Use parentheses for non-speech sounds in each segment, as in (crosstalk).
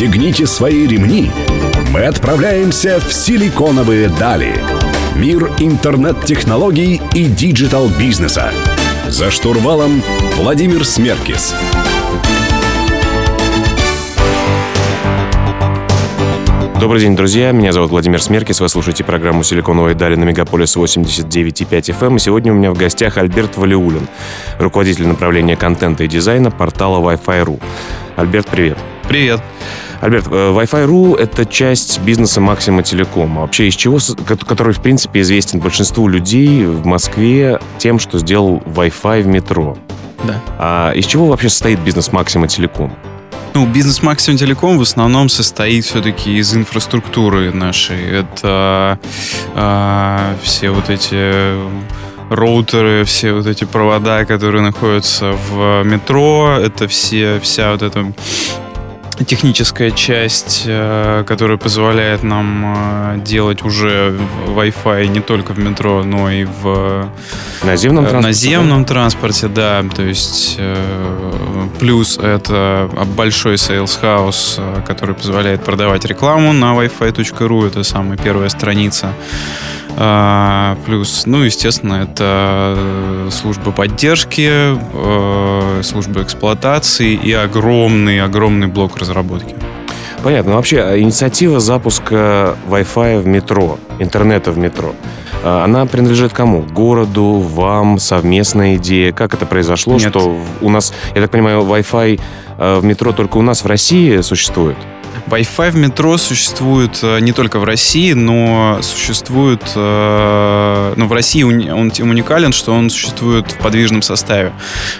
Пристегните свои ремни. Мы отправляемся в силиконовые дали. Мир интернет-технологий и digital-бизнеса. За штурвалом Владимир Смеркис. Добрый день, друзья. Меня зовут Владимир Смеркис. Вы слушаете программу «Силиконовые дали» на Мегаполис 89,5 FM. Эм. И сегодня у меня в гостях Альберт Валиулин, руководитель направления контента и дизайна портала Wi-Fi.ru. Альберт, привет. Привет. Альберт, э, Wi-Fi.ru — это часть бизнеса Максима Телеком. А вообще из чего, который, в принципе, известен большинству людей в Москве тем, что сделал Wi-Fi в метро. Да. А из чего вообще состоит бизнес Максима Телеком? Ну, бизнес Максим Телеком в основном состоит все-таки из инфраструктуры нашей. Это э, все вот эти роутеры, все вот эти провода, которые находятся в метро, это все, вся вот эта техническая часть, э, которая позволяет нам э, делать уже Wi-Fi не только в метро, но и в наземном транспорте. Наземном транспорте, да. То есть э, плюс это большой sales house, который позволяет продавать рекламу на wi-fi.ru. Это самая первая страница. А, плюс, ну, естественно, это служба поддержки, э, служба эксплуатации и огромный, огромный блок разработки. Понятно. Вообще, а инициатива запуска Wi-Fi в метро, интернета в метро, а, она принадлежит кому? Городу, вам, совместная идея? Как это произошло, Нет. что у нас, я так понимаю, Wi-Fi э, в метро только у нас в России существует? Wi-Fi в метро существует э, не только в России, но существует... Э, ну, в России он уникален, что он существует в подвижном составе.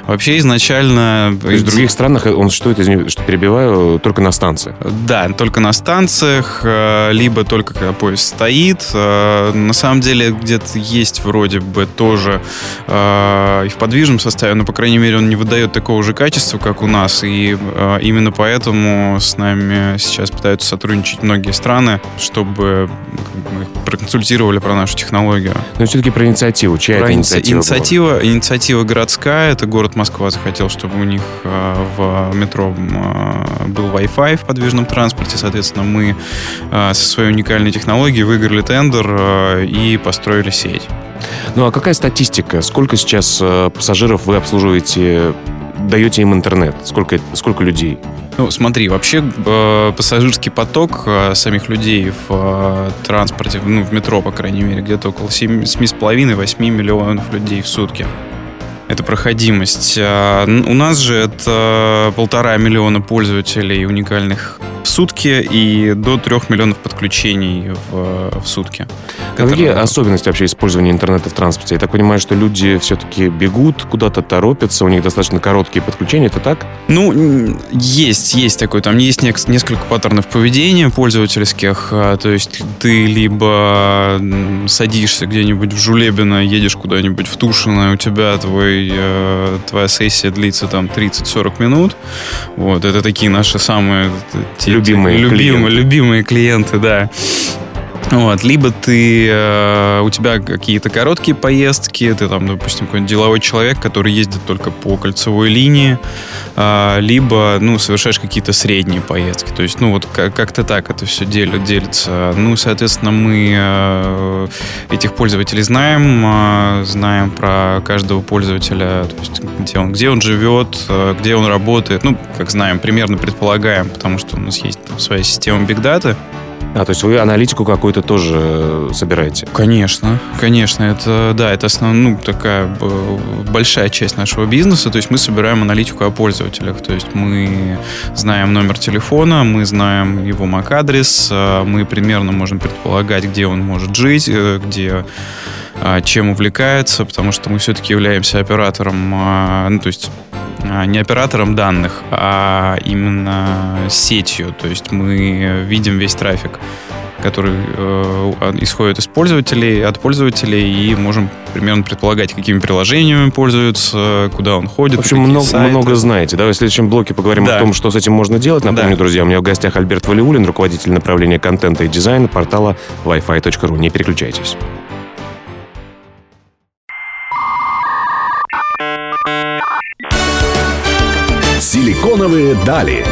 Вообще изначально... В других странах он существует, извини, что перебиваю, только на станциях? Да, только на станциях, э, либо только когда поезд стоит. На самом деле где-то есть вроде бы тоже и в подвижном составе, но, по крайней мере, он не выдает такого же качества, как у нас. И именно поэтому с нами сейчас пытаются сотрудничать многие страны, чтобы мы проконсультировали про нашу технологию. Но все-таки про инициативу. Чья про это инициатива инициатива, была? инициатива городская. Это город Москва захотел, чтобы у них э, в метро э, был Wi-Fi в подвижном транспорте. Соответственно, мы э, со своей уникальной технологией выиграли тендер и построили сеть. Ну а какая статистика? Сколько сейчас пассажиров вы обслуживаете, даете им интернет? Сколько, сколько людей? Ну, смотри, вообще э, пассажирский поток э, самих людей в э, транспорте, ну, в метро, по крайней мере, где-то около 7,5-8 миллионов людей в сутки. Это проходимость. А, у нас же это полтора миллиона пользователей уникальных в сутки и до трех миллионов подключений в, в сутки. А какие особенности вообще использования интернета в транспорте? Я так понимаю, что люди все-таки бегут, куда-то торопятся, у них достаточно короткие подключения, это так? Ну, есть, есть такой, там есть несколько паттернов поведения пользовательских, а, то есть ты либо садишься где-нибудь в Жулебино, едешь куда-нибудь в Тушино, у тебя твой, э, твоя сессия длится там 30-40 минут, вот, это такие наши самые любимые, любимые, клиенты. любимые клиенты, да. Вот, либо ты, э, у тебя какие-то короткие поездки, ты там, допустим, какой-нибудь деловой человек, который ездит только по кольцевой линии, э, либо, ну, совершаешь какие-то средние поездки. То есть, ну, вот как-то так это все делит, делится. Ну, соответственно, мы э, этих пользователей знаем, э, знаем про каждого пользователя, то есть, где он, где он живет, э, где он работает. Ну, как знаем, примерно предполагаем, потому что у нас есть там, своя система Data. А, то есть вы аналитику какую-то тоже э, собираете? Конечно, конечно. Это, да, это основная, ну, такая большая часть нашего бизнеса. То есть мы собираем аналитику о пользователях. То есть мы знаем номер телефона, мы знаем его MAC-адрес, э, мы примерно можем предполагать, где он может жить, э, где чем увлекается, потому что мы все-таки являемся оператором, ну, то есть а, не оператором данных, а именно сетью. То есть мы видим весь трафик который э, исходит из пользователей, от пользователей, и можем примерно предполагать, какими приложениями пользуются, куда он ходит. В общем, много, много знаете. Давай в следующем блоке поговорим да. о том, что с этим можно делать. Напомню, да. друзья, у меня в гостях Альберт Валиулин, руководитель направления контента и дизайна портала wi-fi.ru. Не переключайтесь. Силиконовые дали.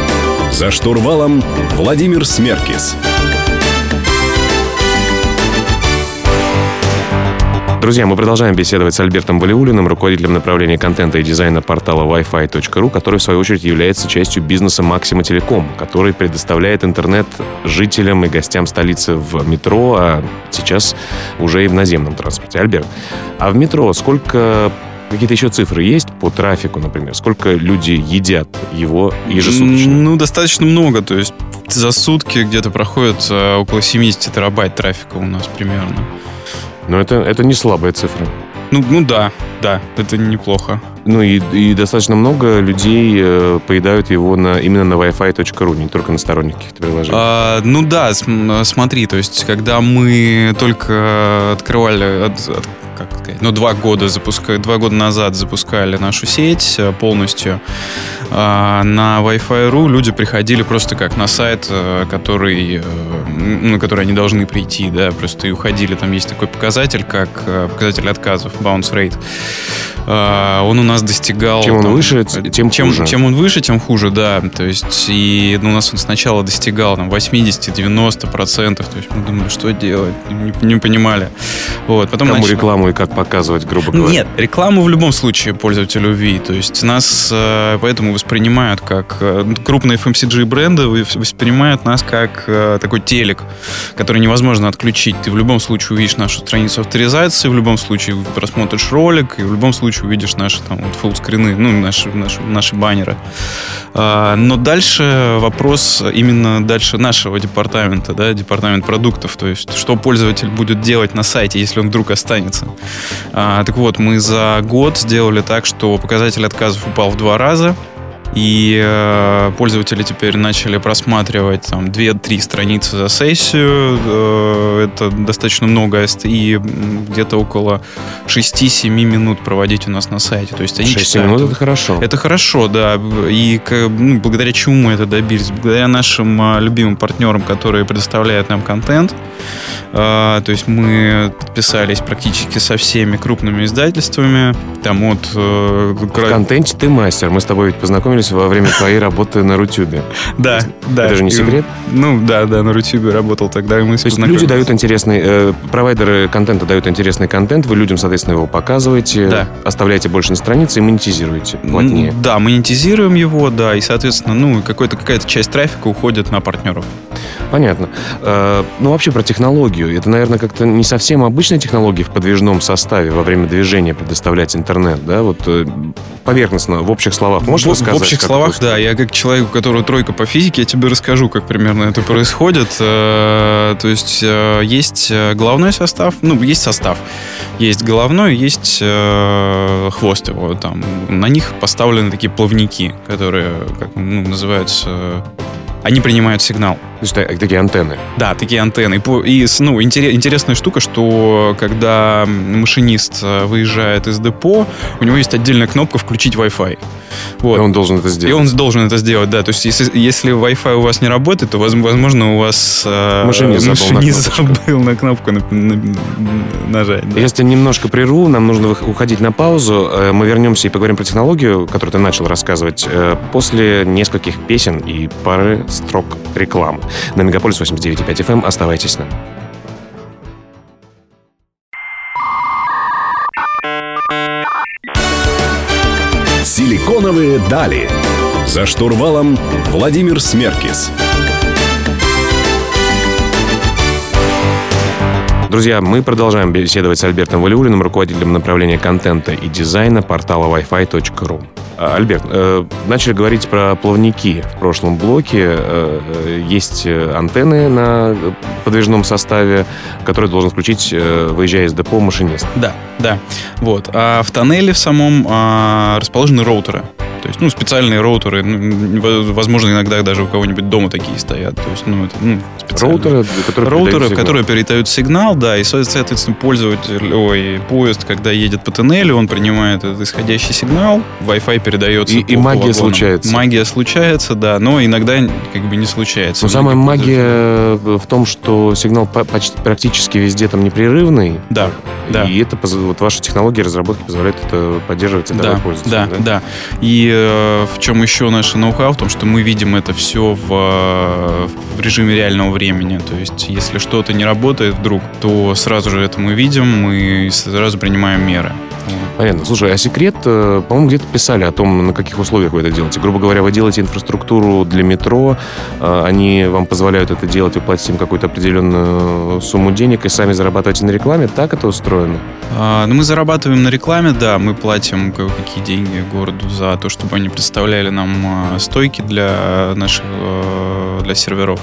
За штурвалом Владимир Смеркис. Друзья, мы продолжаем беседовать с Альбертом Валиулиным, руководителем направления контента и дизайна портала Wi-Fi.ru, который, в свою очередь, является частью бизнеса Максима Телеком, который предоставляет интернет жителям и гостям столицы в метро, а сейчас уже и в наземном транспорте. Альберт, а в метро сколько Какие-то еще цифры есть по трафику, например? Сколько люди едят его ежесуточно? Ну, достаточно много. То есть за сутки где-то проходит э, около 70 терабайт трафика у нас примерно. Но это, это не слабая цифра. Ну, ну да, да, это неплохо. Ну и, и достаточно много людей э, поедают его на, именно на wi-fi.ru, не только на сторонних каких-то приложениях. А, ну да, см, смотри, то есть когда мы только открывали, от, от, как сказать, ну, два года, запуска... два года назад запускали нашу сеть э, полностью. А, на Wi-Fi.ru люди приходили просто как на сайт, э, который, э, на который они должны прийти, да, просто и уходили. Там есть такой показатель, как показатель отказов, bounce rate. А, он у нас достигал... Чем он там, выше, тем чем, хуже. Чем он выше, тем хуже, да. То есть, и ну, у нас он сначала достигал там 80-90%. То есть мы думали, что делать, не, не понимали. Вот, потом Кому начали- рекламу и как показывать, грубо говоря. нет, рекламу в любом случае пользователю видит. То есть нас э, поэтому воспринимают как э, крупные FMCG бренды вы- воспринимают нас как э, такой телек, который невозможно отключить. Ты в любом случае увидишь нашу страницу авторизации, в любом случае просмотришь ролик, и в любом случае увидишь наши там вот фуллскрины, ну, наши, наши, наши баннеры. А, но дальше вопрос именно дальше нашего департамента, да, департамент продуктов, то есть что пользователь будет делать на сайте, если он вдруг останется. А, так вот, мы за год сделали так, что показатель отказов упал в два раза. И э, пользователи теперь начали просматривать там 2-3 страницы за сессию. Э, это достаточно много. И м, где-то около 6-7 минут проводить у нас на сайте. То есть они 6 читают. минут это хорошо. Это хорошо, да. И ну, благодаря чему мы это добились? Благодаря нашим а, любимым партнерам, которые предоставляют нам контент. А, то есть мы подписались практически со всеми крупными издательствами. Там от... э, В контенте ты мастер. Мы с тобой ведь познакомились во время твоей работы на Рутюбе. Да, (laughs) да. Это же не секрет? Ну, да, да, на Рутюбе работал тогда, и мы То есть люди дают интересный, э, провайдеры контента дают интересный контент, вы людям, соответственно, его показываете, Да. оставляете больше на странице и монетизируете плотнее. Да, монетизируем его, да, и, соответственно, ну, какая-то часть трафика уходит на партнеров. Понятно. Э, ну, вообще про технологию. Это, наверное, как-то не совсем обычная технология в подвижном составе во время движения предоставлять интернет, да? Вот э, поверхностно, в общих словах. Можешь в, рассказать? в общих словах, это да. Я как человек, у которого тройка по физике, я тебе расскажу, как примерно это происходит. Э, То есть есть головной состав, ну, есть состав. Есть головной, есть хвост его. Там. На них поставлены такие плавники, которые, как ну, называются... Они принимают сигнал. То есть та- такие антенны. Да, такие антенны. И, и ну, интере- интересная штука, что когда машинист э, выезжает из депо, у него есть отдельная кнопка «Включить Wi-Fi». Вот. И он должен это И сделать. он должен это сделать, да. То есть, если, если Wi-Fi у вас не работает, то, воз- возможно, у вас э, Машинист забыл на машинист забыл на кнопку на- на- нажать. да. Я тебя немножко прерву, нам нужно уходить на паузу. Э, Мы вернемся и поговорим про технологию, которую ты начал рассказывать, э, после нескольких песен и пары строк рекламы. На Мегаполис 89.5 FM оставайтесь с нами. Силиконовые дали. За штурвалом Владимир Смеркис. Друзья, мы продолжаем беседовать с Альбертом Валиулиным, руководителем направления контента и дизайна портала wi-fi.ru. А, Альберт, э, начали говорить про плавники в прошлом блоке. Э, э, Есть антенны на подвижном составе, которые должен включить, выезжая из депо, машинист. Да, да. Вот. А в тоннеле в самом а, расположены роутеры. То есть, ну, специальные роутеры. Возможно, иногда даже у кого-нибудь дома такие стоят. То есть, ну, это, ну, специальные. Роутеры, которые Роутеры, передают сигнал. которые передают сигнал, да, и, со- соответственно, пользователь, ой, поезд, когда едет по тоннелю, он принимает этот исходящий сигнал, Wi-Fi передается И- по- и по магия вагонам. случается. Магия случается, да, но иногда как бы не случается. Но самая магия в том, что сигнал по- почти практически везде там непрерывный. Да, да. И это вот ваши технологии разработки позволяют это поддерживать и Да, давать пользователю. да, да. И И э, в чем еще наше ноу-хау? В том, что мы видим это все в, э, в режиме реального времени. То есть, если что-то не работает вдруг, то сразу же это мы видим, мы сразу принимаем меры. Понятно. Слушай, а секрет, э, по-моему, где-то писали о том, на каких условиях вы это делаете. Грубо говоря, вы делаете инфраструктуру для метро, э, они вам позволяют это делать, вы платите им какую-то определенную сумму денег и сами зарабатываете на рекламе. Так это устроено? А, ну, мы зарабатываем на рекламе, да. Мы платим какие деньги городу за то, чтобы они представляли нам стойки для наших для серверов.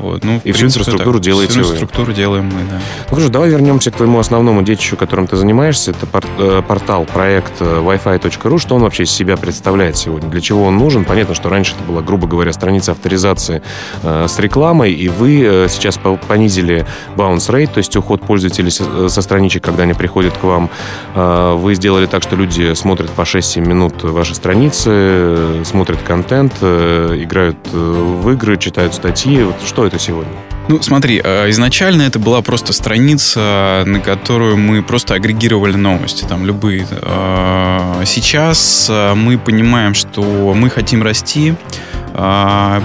Вот, ну, и всю инфраструктуру так, делаете всю инфраструктуру делаем мы, да. Ну хорошо, давай вернемся к твоему основному детищу, которым ты занимаешься. Это э, портал, проект э, wi-fi.ru. Что он вообще из себя представляет сегодня? Для чего он нужен? Понятно, что раньше это была, грубо говоря, страница авторизации э, с рекламой, и вы э, сейчас понизили bounce rate, то есть уход пользователей со, со страничек, когда они приходят к вам. Э, вы сделали так, что люди смотрят по 6-7 минут ваши страницы, э, смотрят контент, э, играют э, в игры, читают статьи. Вот что это сегодня? Ну, смотри, э, изначально это была просто страница, на которую мы просто агрегировали новости, там, любые. Э, сейчас э, мы понимаем, что мы хотим расти,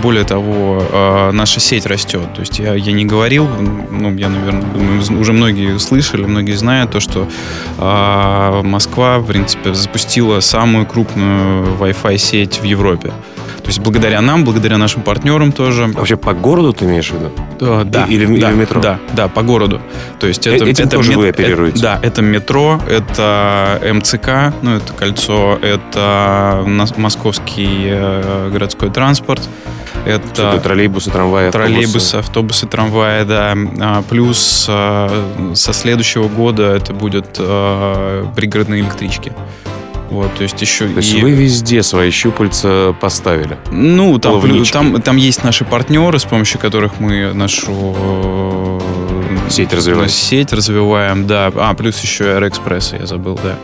более того, наша сеть растет. То есть я, я не говорил, ну, я, наверное, думаю, уже многие слышали, многие знают то, что Москва, в принципе, запустила самую крупную Wi-Fi сеть в Европе. То есть благодаря нам, благодаря нашим партнерам тоже. Вообще по городу ты имеешь в виду? Да, да. Или, да, или метро? Да, да, по городу. То есть это, Этим это тоже мет, вы оперируете? Это, да, это метро, это МЦК, ну это кольцо, это московский э, городской транспорт. Это Что-то троллейбусы, трамваи, Троллейбусы, автобусы, трамваи, да. А, плюс э, со следующего года это будут э, пригородные электрички. Вот, то есть еще то есть и... вы везде свои щупальца поставили? Ну, там, там, там есть наши партнеры, с помощью которых мы нашу э, сеть развиваем. Сеть развиваем, да. А, плюс еще Air я забыл, да.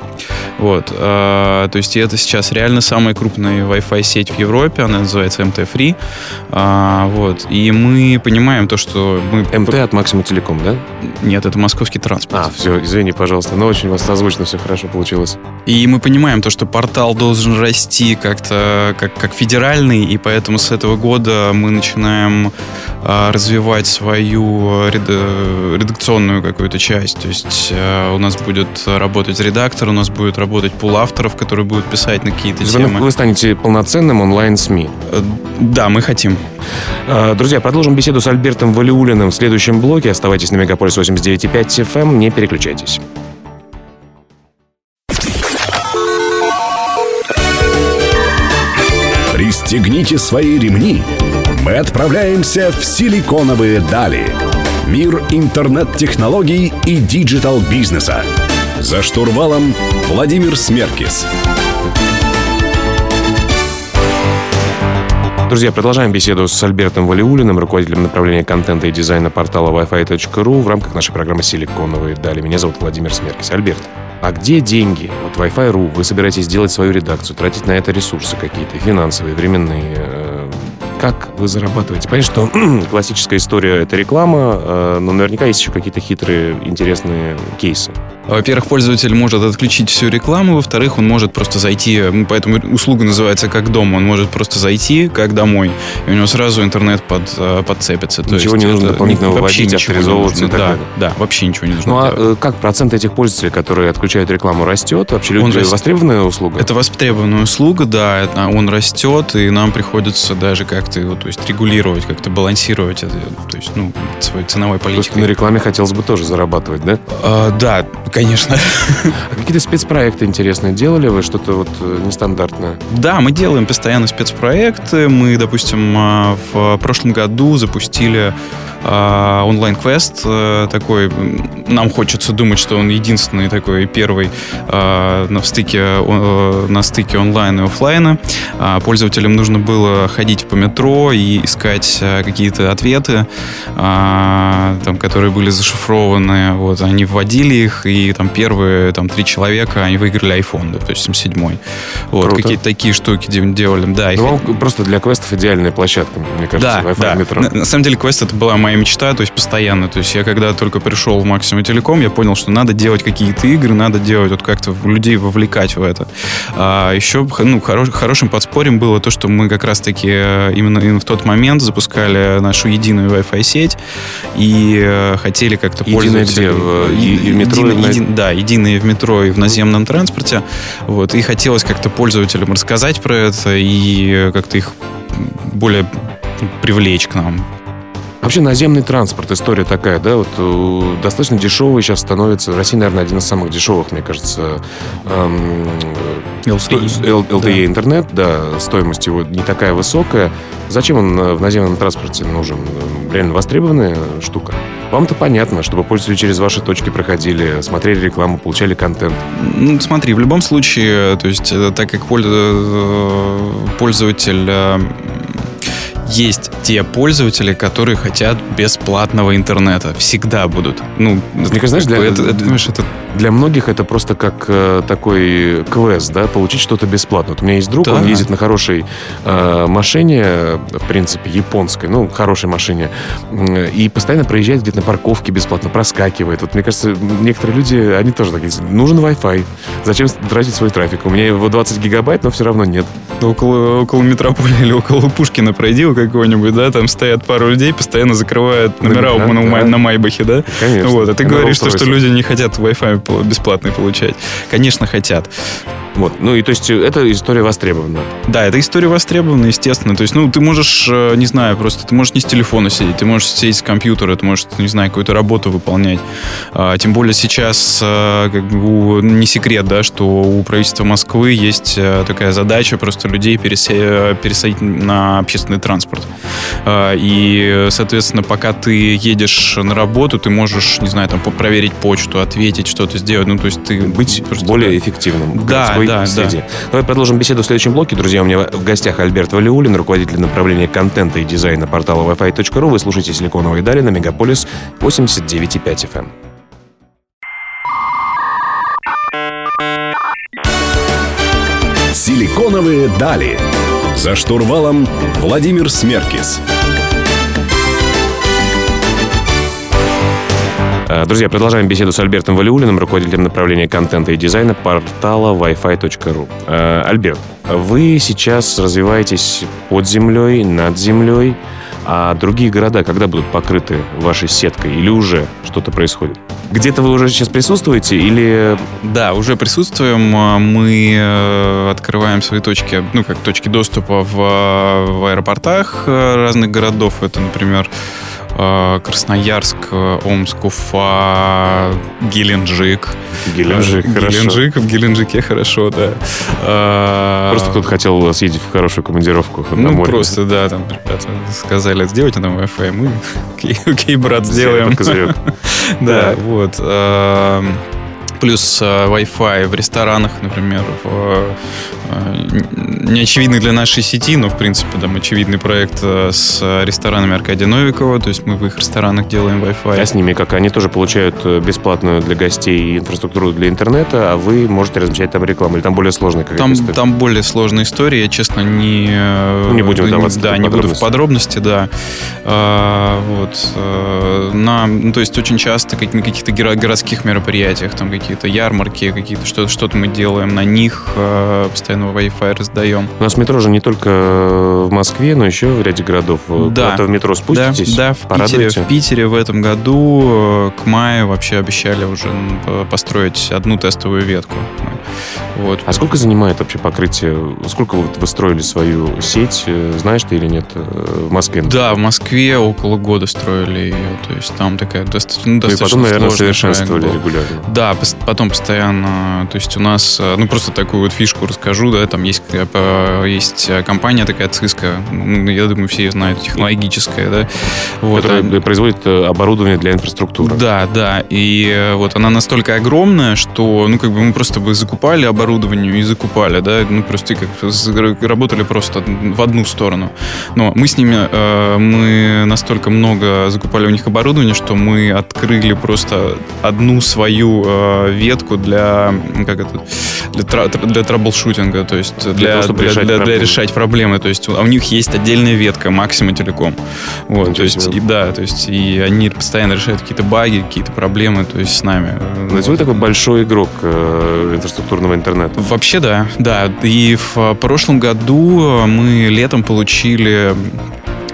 Вот. Э, то есть это сейчас реально самая крупная Wi-Fi сеть в Европе, она называется MT-Free. Э, вот. И мы понимаем то, что мы... МТ от Максима Телеком, да? Нет, это московский транспорт. А, все, извини, пожалуйста, но очень у вас созвучно все хорошо получилось. И мы понимаем то, что портал должен расти как-то как, как федеральный, и поэтому с этого года мы начинаем а, развивать свою редакционную какую-то часть. То есть а, у нас будет работать редактор, у нас будет работать пул авторов, которые будут писать на какие-то вы, темы. Вы станете полноценным онлайн-СМИ. Э, да, мы хотим. А, друзья, продолжим беседу с Альбертом Валиулиным в следующем блоке. Оставайтесь на Мегаполис 89.5 FM, не переключайтесь. Пристегните свои ремни. Мы отправляемся в силиконовые дали. Мир интернет-технологий и digital-бизнеса. За штурвалом Владимир Смеркис. Друзья, продолжаем беседу с Альбертом Валиулиным, руководителем направления контента и дизайна портала wi-fi.ru в рамках нашей программы «Силиконовые дали». Меня зовут Владимир Смеркис. Альберт, а где деньги? Вот Wi-Fi.ru, вы собираетесь делать свою редакцию, тратить на это ресурсы какие-то, финансовые, временные. Как вы зарабатываете? Понятно, что (clears throat) классическая история — это реклама, э, но наверняка есть еще какие-то хитрые, интересные кейсы. Во-первых, пользователь может отключить всю рекламу, во-вторых, он может просто зайти, поэтому услуга называется как дом, он может просто зайти как домой, и у него сразу интернет под, э, подцепится. Ничего не нужно дополнительно выводить, авторизовываться. Да, да, вообще ничего не нужно. Ну а делать. как процент этих пользователей, которые отключают рекламу, растет? Вообще люди, он востребованная услуга? Это востребованная услуга, да, он растет, и нам приходится даже как-то то есть регулировать, как-то балансировать это, то есть, ну, свою ценовой политикой. на рекламе хотелось бы тоже зарабатывать, да? А, да, конечно. (laughs) А какие-то спецпроекты интересные делали вы? Что-то вот э, нестандартное? Да, мы делаем постоянно спецпроекты. Мы, допустим, а, в прошлом году запустили онлайн-квест э, такой. Нам хочется думать, что он единственный такой первый а, на, стыке, э, на стыке онлайн и офлайна. Пользователям нужно было ходить по метро и искать какие-то ответы, там, которые были зашифрованы. Вот, они вводили их, и там первые там, три человека, они выиграли iPhone, допустим, седьмой. Вот, какие-то такие штуки делали. Да, ну, их... просто для квестов идеальная площадка, мне кажется, да, да. метро. На, на самом деле, квест это была моя моя мечта, то есть постоянно. То есть я когда только пришел в Максимум Телеком, я понял, что надо делать какие-то игры, надо делать вот как-то людей вовлекать в это. А еще ну, хорош, хорошим подспорьем было то, что мы как раз-таки э, именно, именно в тот момент запускали нашу единую Wi-Fi сеть и э, хотели как-то пользоваться... Где? В, и, и в метро? Едино, и на... Да, единые в метро и в наземном транспорте. Вот, и хотелось как-то пользователям рассказать про это и как-то их более привлечь к нам. Вообще наземный транспорт, история такая, да, вот э, достаточно дешевый сейчас становится. В России, наверное, один из самых дешевых, мне кажется, эм, LTE, LTE да. интернет, да, стоимость его не такая высокая. Зачем он э, в наземном транспорте нужен? Реально востребованная штука. Вам-то понятно, чтобы пользователи через ваши точки проходили, смотрели рекламу, получали контент. Ну, смотри, в любом случае, то есть, э, так как пользователь есть те пользователи, которые хотят бесплатного интернета. Всегда будут. Ну, Мне кажется, знаешь, для, это, это, знаешь, это... для многих это просто как э, такой квест, да, получить что-то бесплатно. Вот у меня есть друг, да. он ездит на хорошей э, машине, в принципе, японской, ну, хорошей машине, и постоянно проезжает где-то на парковке бесплатно, проскакивает. Вот мне кажется, некоторые люди, они тоже такие, нужен Wi-Fi. Зачем тратить свой трафик? У меня его 20 гигабайт, но все равно нет. Около, около метрополя или около Пушкина пройди, какого-нибудь, да, там стоят пару людей, постоянно закрывают номера да, на, да. на Майбахе, да? Конечно. Вот, а ты говоришь, что, что люди не хотят Wi-Fi бесплатный получать. Конечно, хотят. Вот. Ну и то есть эта история востребована. Да, эта история востребована, естественно. То есть, ну, ты можешь, э, не знаю, просто ты можешь не с телефона сидеть, ты можешь сидеть с компьютера, ты можешь, не знаю, какую-то работу выполнять. А, тем более сейчас э, как бы, не секрет, да, что у правительства Москвы есть э, такая задача просто людей пересадить на общественный транспорт. А, и, соответственно, пока ты едешь на работу, ты можешь, не знаю, там, проверить почту, ответить, что-то сделать. Ну, то есть ты... Быть просто, более эффективным. Да, да, среде. Да. Давай продолжим беседу в следующем блоке. Друзья, у меня в гостях Альберт Валиулин, руководитель направления контента и дизайна портала wi-fi.ru. Вы слушаете «Силиконовые дали» на Мегаполис 89,5 FM. «Силиконовые дали». За штурвалом Владимир Смеркис. Э, друзья, продолжаем беседу с Альбертом Валиулиным, руководителем направления контента и дизайна портала wi-fi.ru. Э, Альберт, вы сейчас развиваетесь под землей, над землей, а другие города когда будут покрыты вашей сеткой или уже что-то происходит? Где-то вы уже сейчас присутствуете или... Да, уже присутствуем. Мы э, открываем свои точки, ну, как точки доступа в, в аэропортах разных городов. Это, например, Э, Красноярск, э, Омск, Уфа, Геленджик. Геленджик, э, хорошо. Геленджик, в Геленджике хорошо, да. Просто кто-то хотел съездить в хорошую командировку на ну, море. просто, да, там ребята сказали, сделайте нам Wi-Fi, мы, (laughs) окей, окей брат, сделаем. (laughs) Да, вот. Плюс Wi-Fi в ресторанах, например, в неочевидный для нашей сети, но, в принципе, там очевидный проект э, с ресторанами Аркадия Новикова, то есть мы в их ресторанах делаем Wi-Fi. А с ними как? Они тоже получают э, бесплатную для гостей инфраструктуру для интернета, а вы можете размещать там рекламу, или там более сложная какая-то там, история? Там более сложная история, я, честно, не... Э, ну, не будем вдаваться Да, не буду в подробности, да. А, вот. На, ну, то есть очень часто как, на каких-то городских мероприятиях, там какие-то ярмарки, какие-то что-то, что-то мы делаем на них, постоянно Wi-Fi раздаем. У нас метро же не только в Москве, но еще в ряде городов. Да. Куда-то в метро спуститесь? Да, да в, Питере, в Питере в этом году э, к маю вообще обещали уже построить одну тестовую ветку. Вот. А сколько занимает вообще покрытие? Сколько вы, вы строили свою сеть? Э, знаешь ты или нет э, в Москве? Да, в Москве около года строили ее. То есть там такая достаточно, ну, достаточно И потом, наверное, совершенствовали регулярно. Да, потом постоянно. То есть у нас, ну просто такую вот фишку расскажу, да, там есть, есть компания такая Cisco, ну, я думаю, все ее знают, технологическая, да. Вот, Которая производит оборудование для инфраструктуры. Да, да. И вот она настолько огромная, что, ну, как бы мы просто бы закупали оборудование и закупали, да, ну, просто как работали просто в одну сторону. Но мы с ними, э, мы настолько много закупали у них оборудование, что мы открыли просто одну свою э, ветку для, как это, для, для траблшутинга, то есть для, для, для, решать, для, для решать проблемы. То есть а у них есть отдельная ветка Maxima Telecom. Вот, то есть, и, да, то есть и они постоянно решают какие-то баги, какие-то проблемы, то есть с нами. То есть вы такой большой игрок э, инфраструктурного интернета? Вообще да, да. И в прошлом году мы летом получили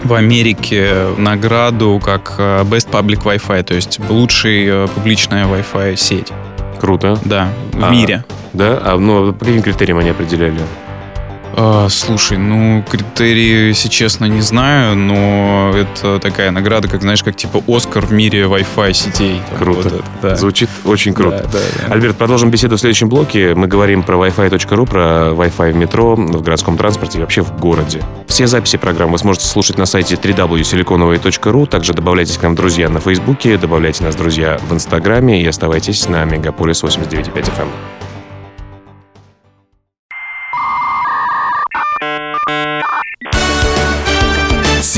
в Америке награду как э, Best Public Wi-Fi, то есть лучшая э, публичная Wi-Fi сеть. Круто. Да, в а, мире. Да? А ну, по каким критериям они определяли? А, слушай, ну, критерии, если честно, не знаю, но это такая награда, как, знаешь, как типа Оскар в мире Wi-Fi сетей. Круто. Вот это, да. Звучит очень круто. Да, да, да. Альберт, продолжим беседу в следующем блоке. Мы говорим про Wi-Fi.ru, про Wi-Fi в метро, в городском транспорте и вообще в городе. Все записи программы вы сможете слушать на сайте www.siliconovой.ru. Также добавляйтесь к нам друзья на Фейсбуке, добавляйте нас друзья в Инстаграме и оставайтесь на Мегаполис 89.5 FM.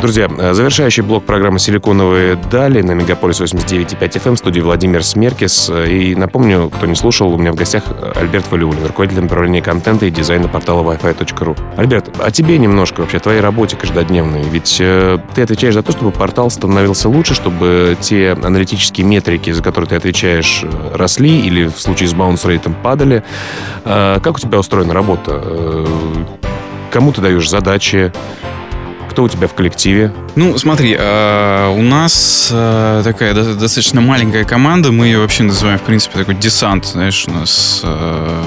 Друзья, э, завершающий блок программы «Силиконовые дали» на Мегаполис 89.5 FM студии Владимир Смеркис. И напомню, кто не слушал, у меня в гостях Альберт Валиулин, руководитель направления контента и дизайна портала wi-fi.ru. Альберт, о тебе немножко вообще, о твоей работе каждодневной. Ведь э, ты отвечаешь за то, чтобы портал становился лучше, чтобы те аналитические метрики, за которые ты отвечаешь, э, росли или в случае с баунс-рейтом падали. Э, как у тебя устроена работа? Э, кому ты даешь задачи? Кто у тебя в коллективе? Ну, смотри, э, у нас э, такая достаточно маленькая команда. Мы ее вообще называем, в принципе, такой десант. Знаешь, у нас это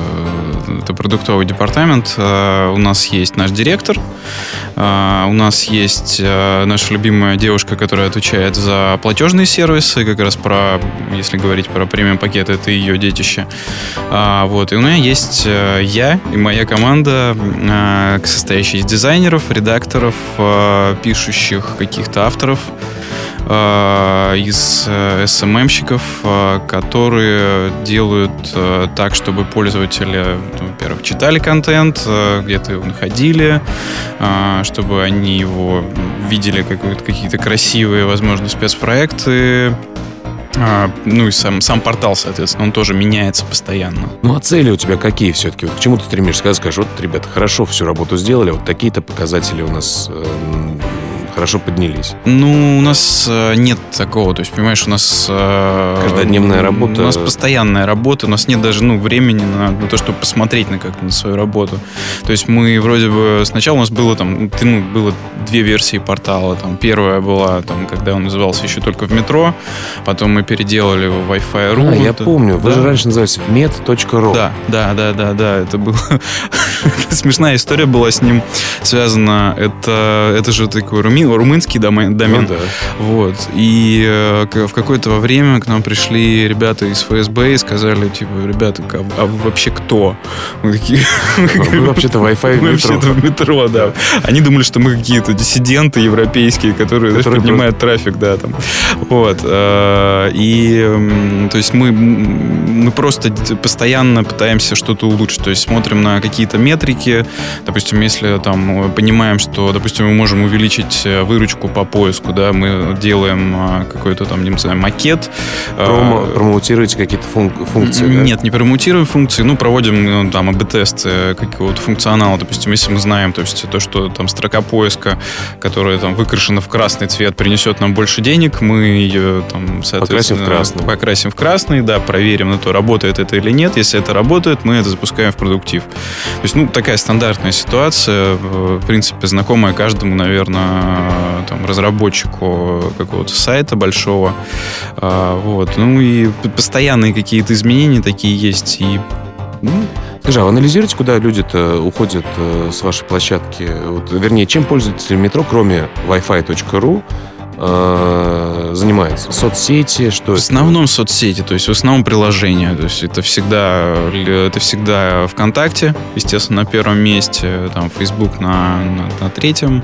продуктовый департамент. У нас есть наш директор. У нас есть наша любимая девушка, которая отвечает за платежные сервисы. Как раз про, если говорить про премиум пакет, это ее детище. Вот. И у меня есть я и моя команда, состоящая из дизайнеров, редакторов, пишущих каких-то авторов, э, из э, SMM-щиков, э, которые делают так, чтобы пользователи, ну, во-первых, читали контент, где-то его находили, чтобы они его видели какие-то красивые, возможно, спецпроекты, ну и сам, сам портал, соответственно, он тоже меняется постоянно. Ну а цели у тебя какие все-таки? Вот к чему ты стремишься? Когда скажешь, вот, ребята, хорошо всю работу сделали, вот такие-то показатели у нас э, хорошо поднялись? Ну, у нас э, нет такого. То есть, понимаешь, у нас... Э, Каждодневная работа? У нас постоянная работа. У нас нет даже ну, времени на, на то, чтобы посмотреть на, как, на свою работу. То есть мы вроде бы... Сначала у нас было там... Ну, было две версии портала. Там, первая была, там, когда он назывался еще только в метро. Потом мы переделали его в Wi-Fi.ru. А, я помню. Вы да. же раньше назывались med.ru. Да, да, да, да, да. Это было... (laughs) Смешная история была с ним связана. Это, это же такой руми румынский домен. домен. Ну, да. Вот. И э, в какое-то время к нам пришли ребята из ФСБ и сказали, типа, ребята, а, а вы вообще кто? Мы такие... Мы вообще-то Wi-Fi в метро. вообще-то в метро, да. Они думали, что мы какие-то диссиденты европейские, которые, которые поднимают трафик, да, там. Вот. Э, и, то есть мы, мы просто постоянно пытаемся что-то улучшить. То есть смотрим на какие-то метрики. Допустим, если там понимаем, что, допустим, мы можем увеличить э, выручку по поиску, да, мы делаем а, какой-то там, не знаю, макет. А, Промо, промоутируете какие-то функ- функции, Нет, да? не промоутируем функции, ну, проводим ну, там АБ-тесты какого-то функционала. Допустим, если мы знаем, то есть то, что там строка поиска, которая там выкрашена в красный цвет, принесет нам больше денег, мы ее там, соответственно, покрасим в красный. Покрасим в красный, да, проверим на то, работает это или нет. Если это работает, мы это запускаем в продуктив. То есть, ну, такая стандартная ситуация, в принципе, знакомая каждому, наверное, там, разработчику какого-то сайта большого. А, вот. Ну и постоянные какие-то изменения такие есть. И ну, Скажи, а вы анализируете, куда люди-то уходят э, с вашей площадки? Вот, вернее, чем пользуются метро, кроме wi-fi.ru, э, занимается? Соцсети, что В основном соцсети, то есть в основном приложения. То есть это всегда, это всегда ВКонтакте, естественно, на первом месте, там Facebook на, на, на третьем,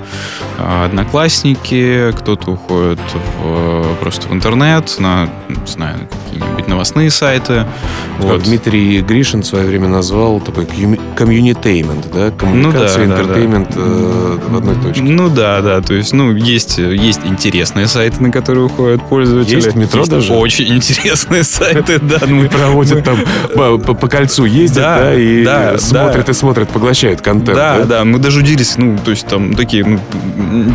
а, Одноклассники, кто-то уходит в, просто в интернет, на, не знаю, какие-нибудь новостные сайты. Вот. Дмитрий Гришин в свое время назвал такой communitainment, да? Коммуникация, ну, да, entertainment да, да. Э, в одной точке. Ну да, да, то есть, ну, есть, есть интересные сайты, на которые уходят пользователи. Есть метро есть даже? Очень интересные сайты, (laughs) да. Мы проводят там по кольцу ездят, да, и смотрят и смотрят, поглощают контент. Да, да, мы даже удивились, ну, то есть там такие ну,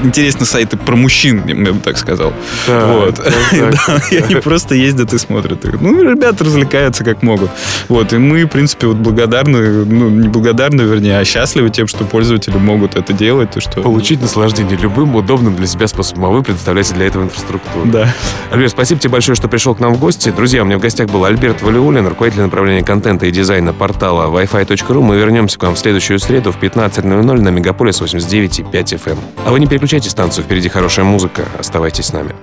интересные сайты про мужчин, я бы так сказал. Вот. (laughs) И они просто ездят и смотрят. Ну, ребята развлекаются как могут. Вот, и мы, в принципе, вот благодарны, ну, не благодарны, вернее, а счастливы тем, что пользователи могут это делать. Получить наслаждение любым удобным для себя способом, а вы предоставляете для этого инфраструктуру. Да. Альберт, спасибо тебе большое, что пришел к нам в гости. Друзья, у меня в гостях был Альберт Валиулин, руководитель направления контента и дизайна портала wi-fi.ru. Мы вернемся к вам в следующую среду в 15.00 на Мегаполис 89.5 FM. А вы не переключайте станцию, впереди хорошая музыка. Оставайтесь с нами.